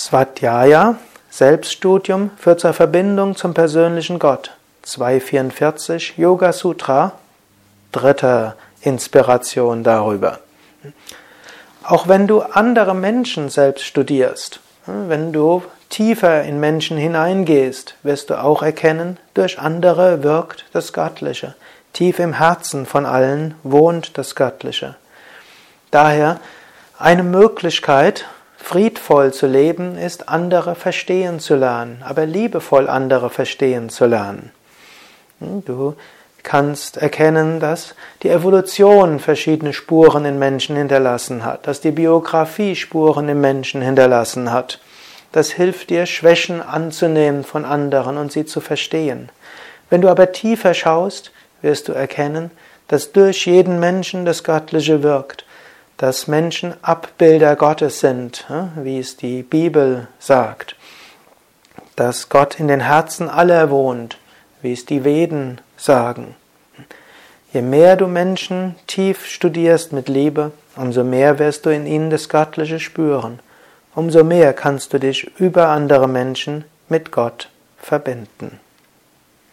Svadhyaya, Selbststudium, führt zur Verbindung zum persönlichen Gott. 244 Yoga Sutra, dritte Inspiration darüber. Auch wenn du andere Menschen selbst studierst, wenn du tiefer in Menschen hineingehst, wirst du auch erkennen, durch andere wirkt das Göttliche. Tief im Herzen von allen wohnt das Göttliche. Daher eine Möglichkeit, friedvoll zu leben, ist, andere verstehen zu lernen, aber liebevoll andere verstehen zu lernen. Hm, du kannst erkennen, dass die Evolution verschiedene Spuren in Menschen hinterlassen hat, dass die Biografie Spuren im Menschen hinterlassen hat. Das hilft dir, Schwächen anzunehmen von anderen und sie zu verstehen. Wenn du aber tiefer schaust, wirst du erkennen, dass durch jeden Menschen das Göttliche wirkt, dass Menschen Abbilder Gottes sind, wie es die Bibel sagt, dass Gott in den Herzen aller wohnt, wie es die Veden sagen. Je mehr du Menschen tief studierst mit Liebe, umso mehr wirst du in ihnen das Göttliche spüren umso mehr kannst du dich über andere Menschen mit Gott verbinden.